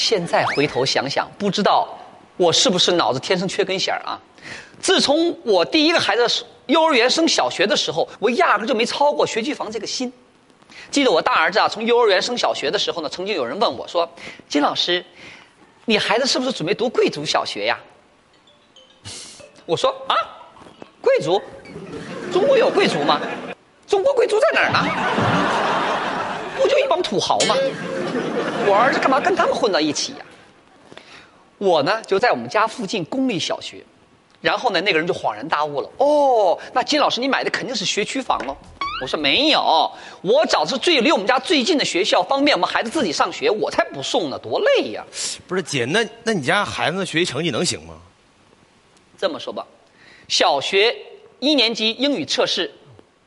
现在回头想想，不知道我是不是脑子天生缺根弦儿啊？自从我第一个孩子幼儿园升小学的时候，我压根就没操过学区房这个心。记得我大儿子啊，从幼儿园升小学的时候呢，曾经有人问我说：“金老师，你孩子是不是准备读贵族小学呀？”我说：“啊，贵族？中国有贵族吗？中国贵族在哪儿呢？不就一帮土豪吗？我儿子干嘛跟他们混到一起呀？”我呢，就在我们家附近公立小学。然后呢，那个人就恍然大悟了。哦，那金老师，你买的肯定是学区房喽？我说没有，我找的是最离我们家最近的学校，方便我们孩子自己上学。我才不送呢，多累呀！不是姐，那那你家孩子的学习成绩能行吗？这么说吧，小学一年级英语测试，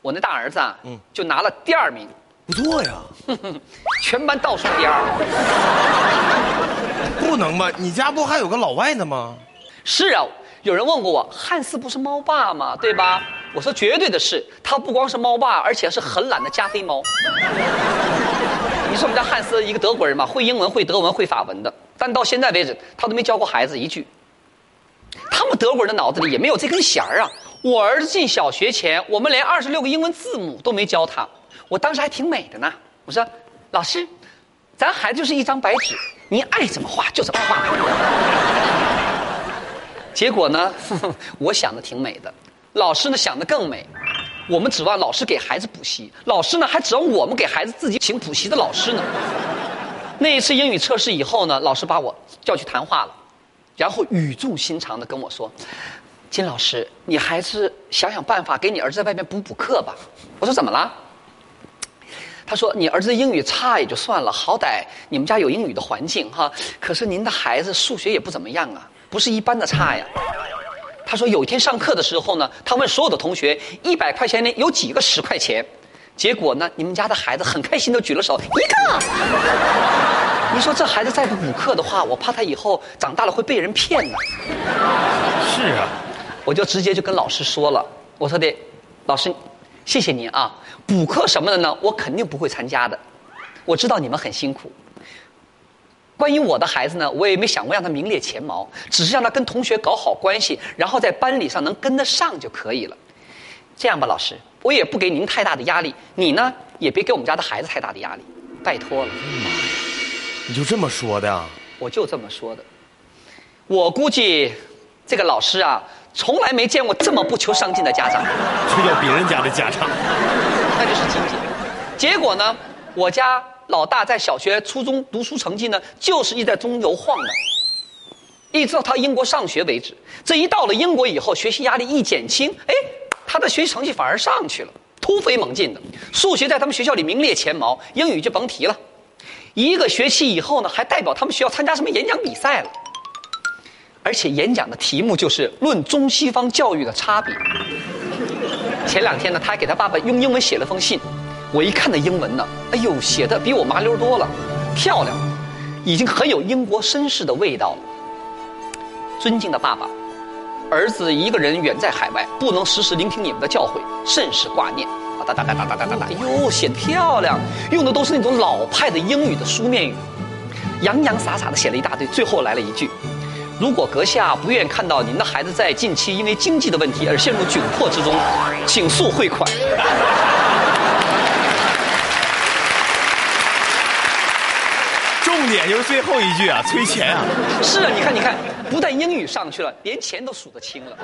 我那大儿子啊，嗯，就拿了第二名，不错呀，全班倒数第二。不能吧？你家不还有个老外呢吗？是啊。有人问过我，汉斯不是猫爸吗？对吧？我说绝对的是，他不光是猫爸，而且是很懒的加菲猫。你说我们家汉斯一个德国人嘛，会英文、会德文、会法文的，但到现在为止，他都没教过孩子一句。他们德国人的脑子里也没有这根弦儿啊！我儿子进小学前，我们连二十六个英文字母都没教他，我当时还挺美的呢。我说，老师，咱孩子就是一张白纸，您爱怎么画就怎么画。结果呢？我想的挺美的，老师呢想的更美。我们指望老师给孩子补习，老师呢还指望我们给孩子自己请补习的老师呢。那一次英语测试以后呢，老师把我叫去谈话了，然后语重心长的跟我说：“金老师，你还是想想办法给你儿子在外面补补课吧。”我说：“怎么了？”他说：“你儿子英语差也就算了，好歹你们家有英语的环境哈。可是您的孩子数学也不怎么样啊。”不是一般的差呀！他说有一天上课的时候呢，他问所有的同学一百块钱里有几个十块钱，结果呢，你们家的孩子很开心的举了手一个。你说这孩子再不补课的话，我怕他以后长大了会被人骗呢。我就直接就跟老师说了，我说的，老师，谢谢您啊，补课什么的呢，我肯定不会参加的，我知道你们很辛苦。关于我的孩子呢，我也没想过让他名列前茅，只是让他跟同学搞好关系，然后在班里上能跟得上就可以了。这样吧，老师，我也不给您太大的压力，你呢也别给我们家的孩子太大的压力，拜托了。妈呀，你就这么说的呀？我就这么说的。我估计这个老师啊，从来没见过这么不求上进的家长。这叫别人家的家长，那就是经济。结果呢，我家。老大在小学、初中读书成绩呢，就是一直在中游晃的，一直到他英国上学为止。这一到了英国以后，学习压力一减轻，哎，他的学习成绩反而上去了，突飞猛进的。数学在他们学校里名列前茅，英语就甭提了。一个学期以后呢，还代表他们学校参加什么演讲比赛了，而且演讲的题目就是论中西方教育的差别。前两天呢，他还给他爸爸用英文写了封信。我一看那英文呢，哎呦，写的比我麻溜多了，漂亮，已经很有英国绅士的味道了。尊敬的爸爸，儿子一个人远在海外，不能时时聆听你们的教诲，甚是挂念。哒哒哒哒哒哒哒哒，哎呦，写的漂亮，用的都是那种老派的英语的书面语，洋洋洒洒的写了一大堆，最后来了一句：如果阁下不愿看到您的孩子在近期因为经济的问题而陷入窘迫之中，请速汇款。重点就是最后一句啊，催钱啊！是啊，你看，你看，不但英语上去了，连钱都数得清了。